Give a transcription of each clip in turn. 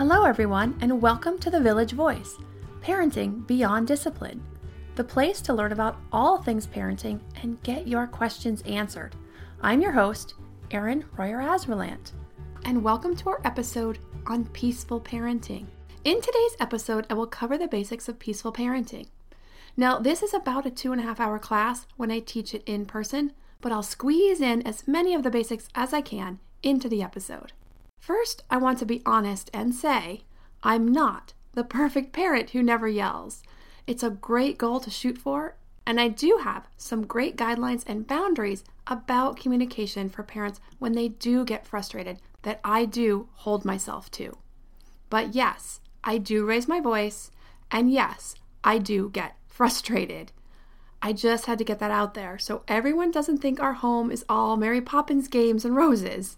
Hello, everyone, and welcome to the Village Voice Parenting Beyond Discipline, the place to learn about all things parenting and get your questions answered. I'm your host, Erin Royer Asverlant, and welcome to our episode on peaceful parenting. In today's episode, I will cover the basics of peaceful parenting. Now, this is about a two and a half hour class when I teach it in person, but I'll squeeze in as many of the basics as I can into the episode. First, I want to be honest and say I'm not the perfect parent who never yells. It's a great goal to shoot for, and I do have some great guidelines and boundaries about communication for parents when they do get frustrated that I do hold myself to. But yes, I do raise my voice, and yes, I do get frustrated. I just had to get that out there so everyone doesn't think our home is all Mary Poppins games and roses.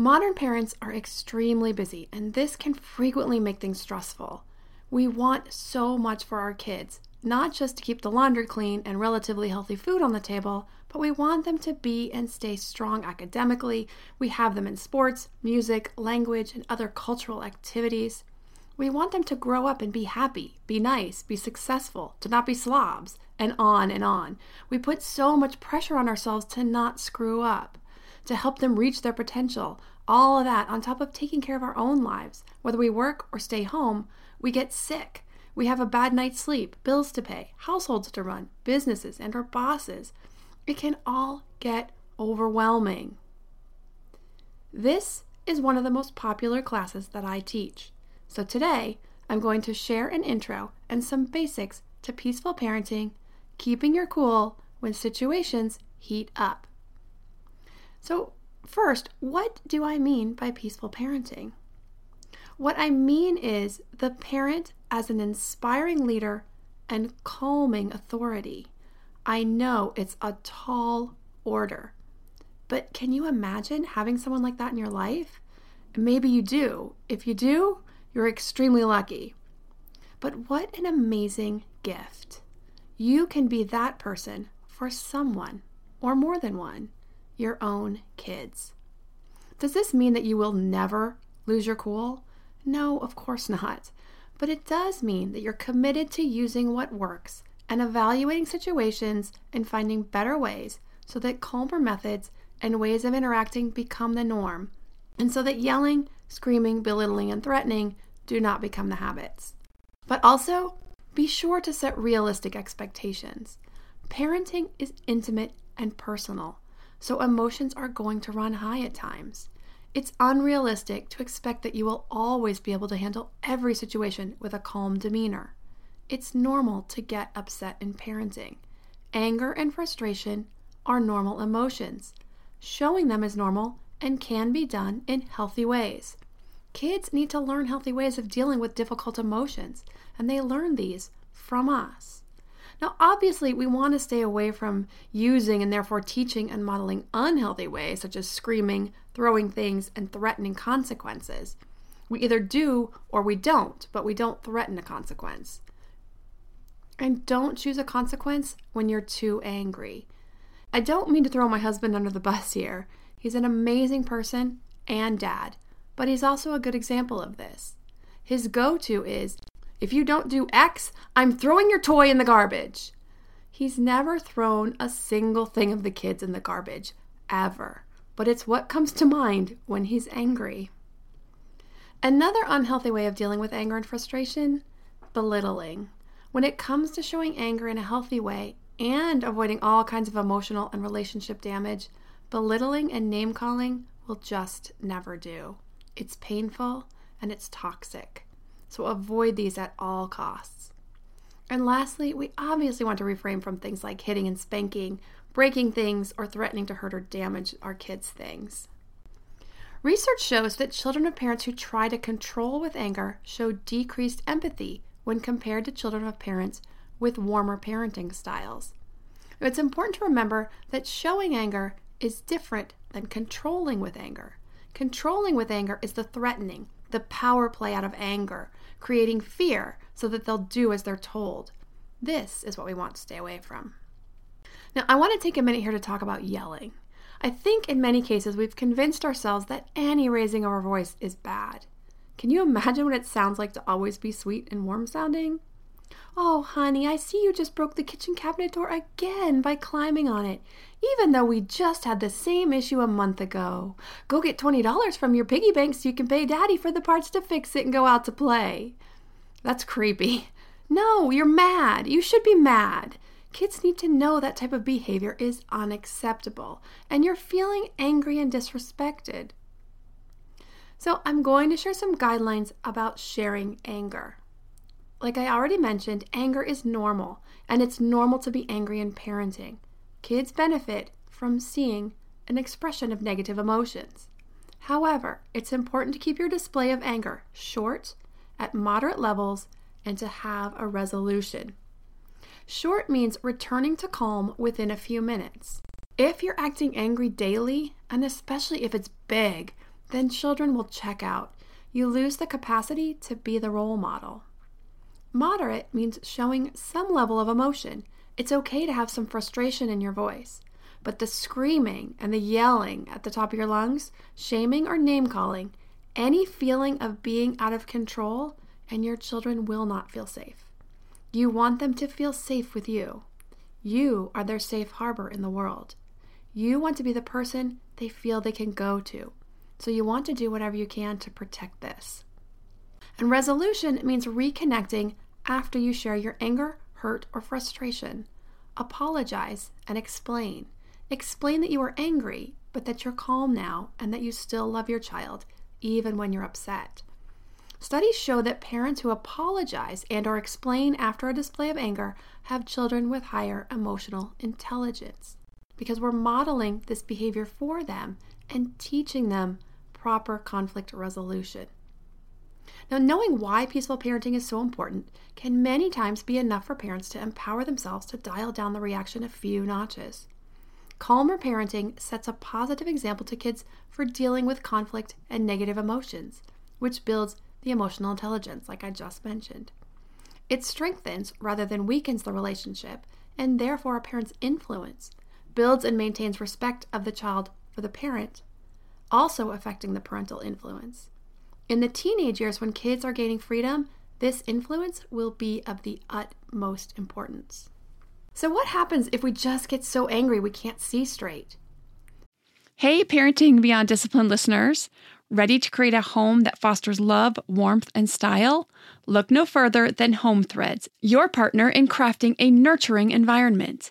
Modern parents are extremely busy, and this can frequently make things stressful. We want so much for our kids, not just to keep the laundry clean and relatively healthy food on the table, but we want them to be and stay strong academically. We have them in sports, music, language, and other cultural activities. We want them to grow up and be happy, be nice, be successful, to not be slobs, and on and on. We put so much pressure on ourselves to not screw up to help them reach their potential. All of that on top of taking care of our own lives. Whether we work or stay home, we get sick. We have a bad night's sleep, bills to pay, households to run, businesses, and our bosses. It can all get overwhelming. This is one of the most popular classes that I teach. So today, I'm going to share an intro and some basics to peaceful parenting, keeping your cool when situations heat up. So, first, what do I mean by peaceful parenting? What I mean is the parent as an inspiring leader and calming authority. I know it's a tall order, but can you imagine having someone like that in your life? Maybe you do. If you do, you're extremely lucky. But what an amazing gift. You can be that person for someone or more than one your own kids. Does this mean that you will never lose your cool? No, of course not. But it does mean that you're committed to using what works and evaluating situations and finding better ways so that calmer methods and ways of interacting become the norm, and so that yelling, screaming, belittling, and threatening do not become the habits. But also, be sure to set realistic expectations. Parenting is intimate and personal so emotions are going to run high at times. It's unrealistic to expect that you will always be able to handle every situation with a calm demeanor. It's normal to get upset in parenting. Anger and frustration are normal emotions. Showing them is normal and can be done in healthy ways. Kids need to learn healthy ways of dealing with difficult emotions, and they learn these from us. Now, obviously, we want to stay away from using and therefore teaching and modeling unhealthy ways, such as screaming, throwing things, and threatening consequences. We either do or we don't, but we don't threaten a consequence. And don't choose a consequence when you're too angry. I don't mean to throw my husband under the bus here. He's an amazing person and dad, but he's also a good example of this. His go to is if you don't do X, I'm throwing your toy in the garbage. He's never thrown a single thing of the kids in the garbage, ever. But it's what comes to mind when he's angry. Another unhealthy way of dealing with anger and frustration belittling. When it comes to showing anger in a healthy way and avoiding all kinds of emotional and relationship damage, belittling and name calling will just never do. It's painful and it's toxic. So avoid these at all costs. And lastly, we obviously want to refrain from things like hitting and spanking, breaking things, or threatening to hurt or damage our kids' things. Research shows that children of parents who try to control with anger show decreased empathy when compared to children of parents with warmer parenting styles. It's important to remember that showing anger is different than controlling with anger. Controlling with anger is the threatening, the power play out of anger, creating fear so that they'll do as they're told. This is what we want to stay away from. Now, I want to take a minute here to talk about yelling. I think in many cases we've convinced ourselves that any raising of our voice is bad. Can you imagine what it sounds like to always be sweet and warm sounding? Oh, honey, I see you just broke the kitchen cabinet door again by climbing on it, even though we just had the same issue a month ago. Go get $20 from your piggy bank so you can pay daddy for the parts to fix it and go out to play. That's creepy. No, you're mad. You should be mad. Kids need to know that type of behavior is unacceptable, and you're feeling angry and disrespected. So, I'm going to share some guidelines about sharing anger. Like I already mentioned, anger is normal, and it's normal to be angry in parenting. Kids benefit from seeing an expression of negative emotions. However, it's important to keep your display of anger short, at moderate levels, and to have a resolution. Short means returning to calm within a few minutes. If you're acting angry daily, and especially if it's big, then children will check out. You lose the capacity to be the role model. Moderate means showing some level of emotion. It's okay to have some frustration in your voice. But the screaming and the yelling at the top of your lungs, shaming or name calling, any feeling of being out of control, and your children will not feel safe. You want them to feel safe with you. You are their safe harbor in the world. You want to be the person they feel they can go to. So you want to do whatever you can to protect this. And resolution means reconnecting after you share your anger, hurt, or frustration. Apologize and explain. Explain that you are angry, but that you're calm now and that you still love your child, even when you're upset. Studies show that parents who apologize and or explain after a display of anger have children with higher emotional intelligence because we're modeling this behavior for them and teaching them proper conflict resolution. Now, knowing why peaceful parenting is so important can many times be enough for parents to empower themselves to dial down the reaction a few notches. Calmer parenting sets a positive example to kids for dealing with conflict and negative emotions, which builds the emotional intelligence, like I just mentioned. It strengthens rather than weakens the relationship, and therefore a parent's influence, builds and maintains respect of the child for the parent, also affecting the parental influence. In the teenage years, when kids are gaining freedom, this influence will be of the utmost importance. So, what happens if we just get so angry we can't see straight? Hey, Parenting Beyond Discipline listeners. Ready to create a home that fosters love, warmth, and style? Look no further than Home Threads, your partner in crafting a nurturing environment.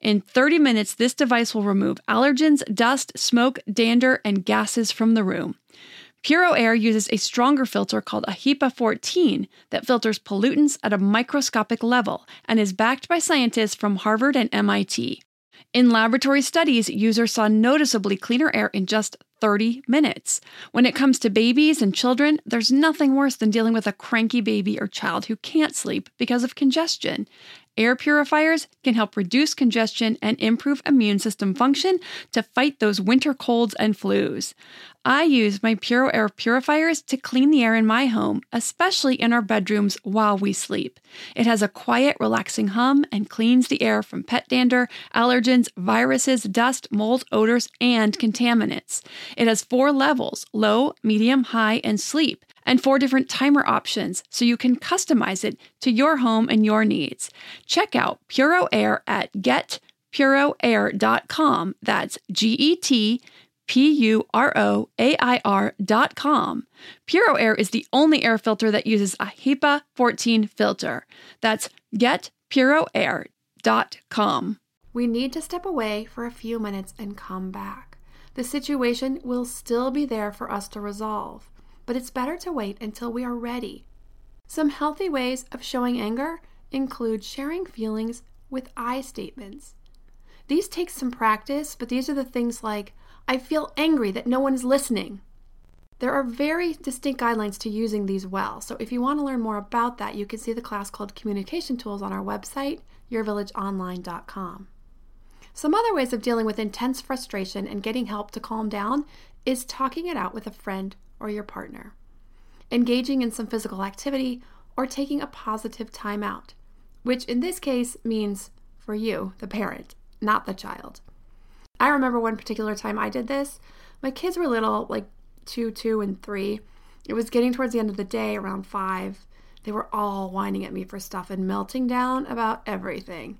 In 30 minutes, this device will remove allergens, dust, smoke, dander, and gases from the room. Puro Air uses a stronger filter called a HEPA 14 that filters pollutants at a microscopic level and is backed by scientists from Harvard and MIT. In laboratory studies, users saw noticeably cleaner air in just 30 minutes. When it comes to babies and children, there's nothing worse than dealing with a cranky baby or child who can't sleep because of congestion. Air purifiers can help reduce congestion and improve immune system function to fight those winter colds and flus. I use my Puro Air purifiers to clean the air in my home, especially in our bedrooms while we sleep. It has a quiet, relaxing hum and cleans the air from pet dander, allergens, viruses, dust, mold, odors, and contaminants. It has four levels low, medium, high, and sleep and four different timer options so you can customize it to your home and your needs. Check out Puro Air at getpuroair.com. That's G E T P U R O A I R.com. Puro Air is the only air filter that uses a HEPA 14 filter. That's getpuroair.com. We need to step away for a few minutes and come back. The situation will still be there for us to resolve but it's better to wait until we are ready. Some healthy ways of showing anger include sharing feelings with I statements. These take some practice, but these are the things like, I feel angry that no one is listening. There are very distinct guidelines to using these well, so if you want to learn more about that, you can see the class called Communication Tools on our website, yourvillageonline.com. Some other ways of dealing with intense frustration and getting help to calm down is talking it out with a friend or your partner, engaging in some physical activity, or taking a positive time out, which in this case means for you, the parent, not the child. I remember one particular time I did this. My kids were little, like two, two, and three. It was getting towards the end of the day, around five. They were all whining at me for stuff and melting down about everything.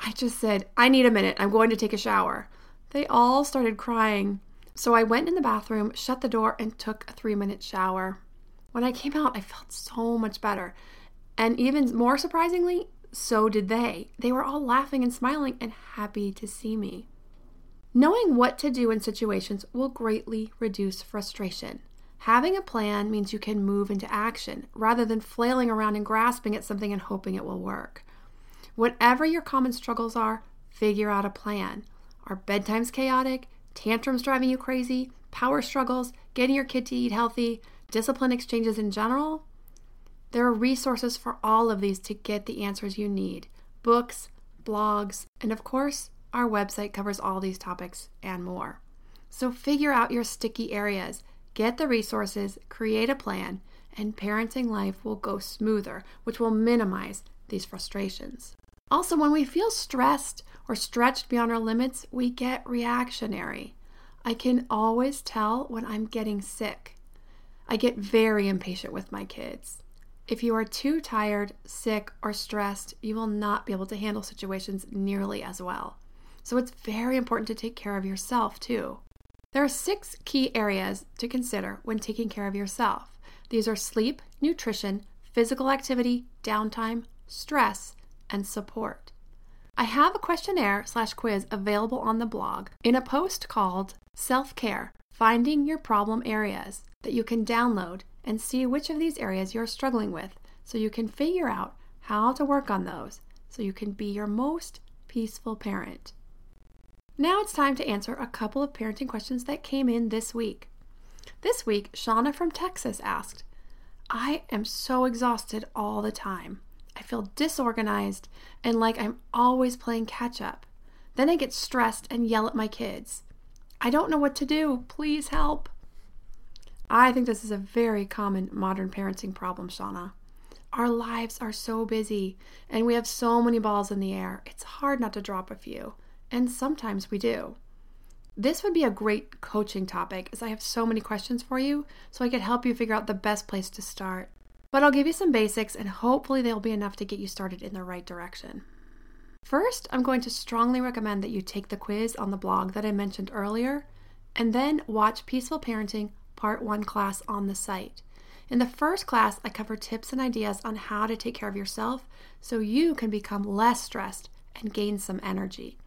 I just said, I need a minute. I'm going to take a shower. They all started crying so I went in the bathroom, shut the door, and took a three minute shower. When I came out, I felt so much better. And even more surprisingly, so did they. They were all laughing and smiling and happy to see me. Knowing what to do in situations will greatly reduce frustration. Having a plan means you can move into action rather than flailing around and grasping at something and hoping it will work. Whatever your common struggles are, figure out a plan. Are bedtimes chaotic? tantrums driving you crazy, power struggles, getting your kid to eat healthy, discipline exchanges in general. There are resources for all of these to get the answers you need books, blogs, and of course, our website covers all these topics and more. So figure out your sticky areas, get the resources, create a plan, and parenting life will go smoother, which will minimize these frustrations. Also, when we feel stressed or stretched beyond our limits, we get reactionary. I can always tell when I'm getting sick. I get very impatient with my kids. If you are too tired, sick, or stressed, you will not be able to handle situations nearly as well. So it's very important to take care of yourself too. There are six key areas to consider when taking care of yourself. These are sleep, nutrition, physical activity, downtime, stress, and support. I have a questionnaire slash quiz available on the blog in a post called Self Care Finding Your Problem Areas that you can download and see which of these areas you're struggling with so you can figure out how to work on those so you can be your most peaceful parent. Now it's time to answer a couple of parenting questions that came in this week. This week, Shauna from Texas asked, I am so exhausted all the time. I feel disorganized and like I'm always playing catch up. Then I get stressed and yell at my kids. I don't know what to do. Please help. I think this is a very common modern parenting problem, Shauna. Our lives are so busy and we have so many balls in the air. It's hard not to drop a few, and sometimes we do. This would be a great coaching topic as I have so many questions for you, so I could help you figure out the best place to start. But I'll give you some basics and hopefully they'll be enough to get you started in the right direction. First, I'm going to strongly recommend that you take the quiz on the blog that I mentioned earlier, and then watch Peaceful Parenting Part 1 class on the site. In the first class, I cover tips and ideas on how to take care of yourself so you can become less stressed and gain some energy.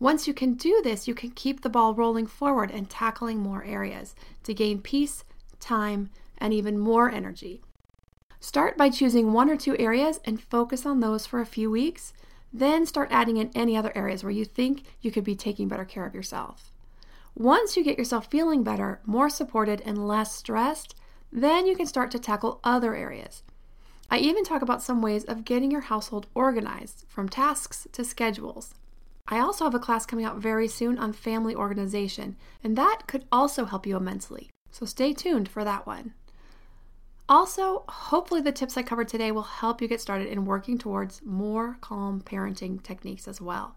Once you can do this, you can keep the ball rolling forward and tackling more areas to gain peace, time, and even more energy. Start by choosing one or two areas and focus on those for a few weeks. Then start adding in any other areas where you think you could be taking better care of yourself. Once you get yourself feeling better, more supported, and less stressed, then you can start to tackle other areas. I even talk about some ways of getting your household organized, from tasks to schedules. I also have a class coming out very soon on family organization, and that could also help you immensely. So stay tuned for that one. Also, hopefully, the tips I covered today will help you get started in working towards more calm parenting techniques as well.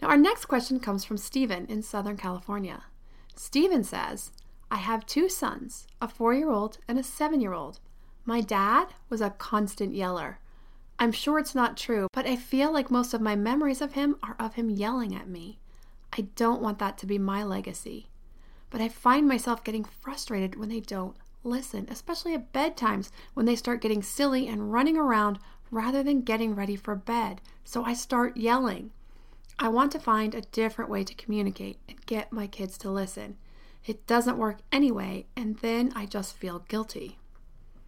Now, our next question comes from Stephen in Southern California. Stephen says, I have two sons, a four year old and a seven year old. My dad was a constant yeller. I'm sure it's not true, but I feel like most of my memories of him are of him yelling at me. I don't want that to be my legacy. But I find myself getting frustrated when they don't listen, especially at bedtimes when they start getting silly and running around rather than getting ready for bed. So I start yelling. I want to find a different way to communicate and get my kids to listen. It doesn't work anyway, and then I just feel guilty.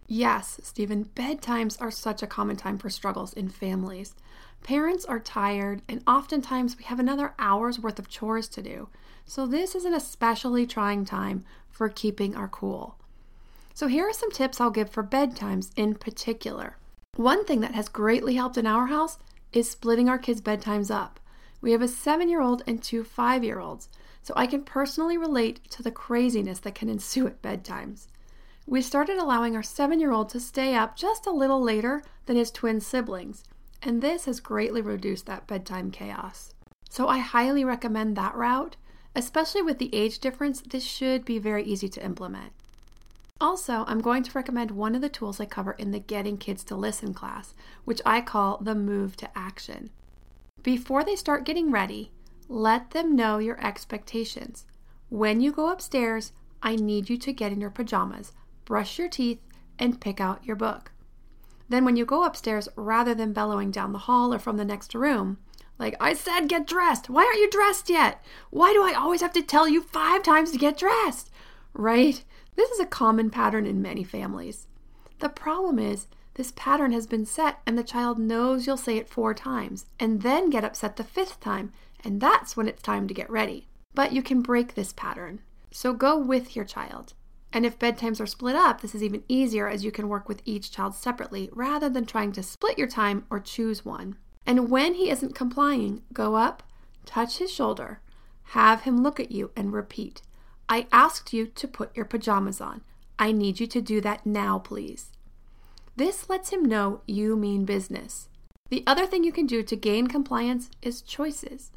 Yes, Stephen, bedtimes are such a common time for struggles in families. Parents are tired, and oftentimes we have another hour's worth of chores to do. So, this is an especially trying time for keeping our cool. So, here are some tips I'll give for bedtimes in particular. One thing that has greatly helped in our house is splitting our kids' bedtimes up. We have a seven year old and two five year olds, so I can personally relate to the craziness that can ensue at bedtimes. We started allowing our seven year old to stay up just a little later than his twin siblings, and this has greatly reduced that bedtime chaos. So I highly recommend that route. Especially with the age difference, this should be very easy to implement. Also, I'm going to recommend one of the tools I cover in the Getting Kids to Listen class, which I call the Move to Action. Before they start getting ready, let them know your expectations. When you go upstairs, I need you to get in your pajamas, brush your teeth, and pick out your book. Then, when you go upstairs, rather than bellowing down the hall or from the next room, like, I said, get dressed. Why aren't you dressed yet? Why do I always have to tell you five times to get dressed? Right? This is a common pattern in many families. The problem is, this pattern has been set, and the child knows you'll say it four times, and then get upset the fifth time, and that's when it's time to get ready. But you can break this pattern. So go with your child. And if bedtimes are split up, this is even easier as you can work with each child separately rather than trying to split your time or choose one. And when he isn't complying, go up, touch his shoulder, have him look at you, and repeat I asked you to put your pajamas on. I need you to do that now, please. This lets him know you mean business. The other thing you can do to gain compliance is choices,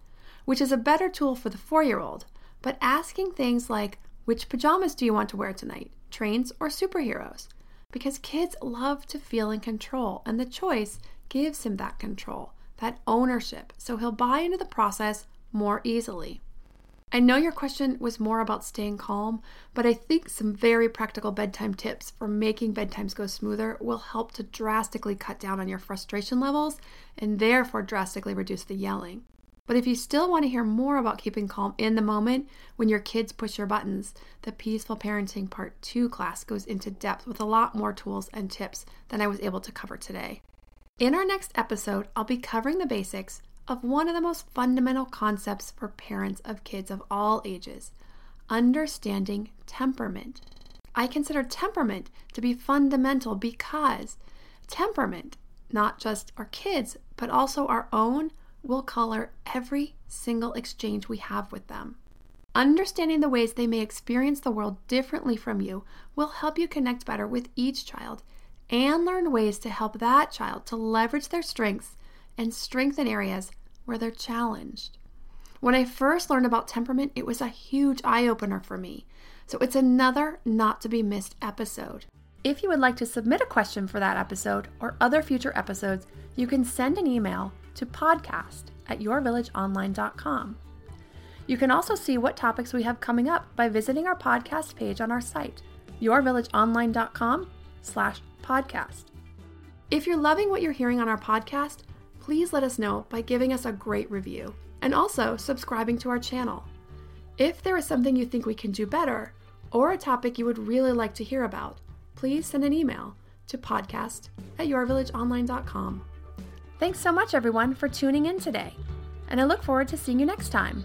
which is a better tool for the four year old, but asking things like, which pajamas do you want to wear tonight, trains or superheroes? Because kids love to feel in control, and the choice gives him that control, that ownership, so he'll buy into the process more easily. I know your question was more about staying calm, but I think some very practical bedtime tips for making bedtimes go smoother will help to drastically cut down on your frustration levels and therefore drastically reduce the yelling. But if you still want to hear more about keeping calm in the moment when your kids push your buttons, the Peaceful Parenting Part 2 class goes into depth with a lot more tools and tips than I was able to cover today. In our next episode, I'll be covering the basics of one of the most fundamental concepts for parents of kids of all ages. understanding temperament. I consider temperament to be fundamental because temperament, not just our kids, but also our own, will color every single exchange we have with them. Understanding the ways they may experience the world differently from you will help you connect better with each child and learn ways to help that child to leverage their strengths and strengthen areas where they're challenged. When I first learned about temperament, it was a huge eye opener for me. So it's another not to be missed episode. If you would like to submit a question for that episode or other future episodes, you can send an email to podcast at yourvillageonline.com. You can also see what topics we have coming up by visiting our podcast page on our site, yourvillageonline.com slash podcast. If you're loving what you're hearing on our podcast, please let us know by giving us a great review and also subscribing to our channel. If there is something you think we can do better, or a topic you would really like to hear about, please send an email to podcast at yourvillageonline.com. Thanks so much, everyone, for tuning in today, and I look forward to seeing you next time.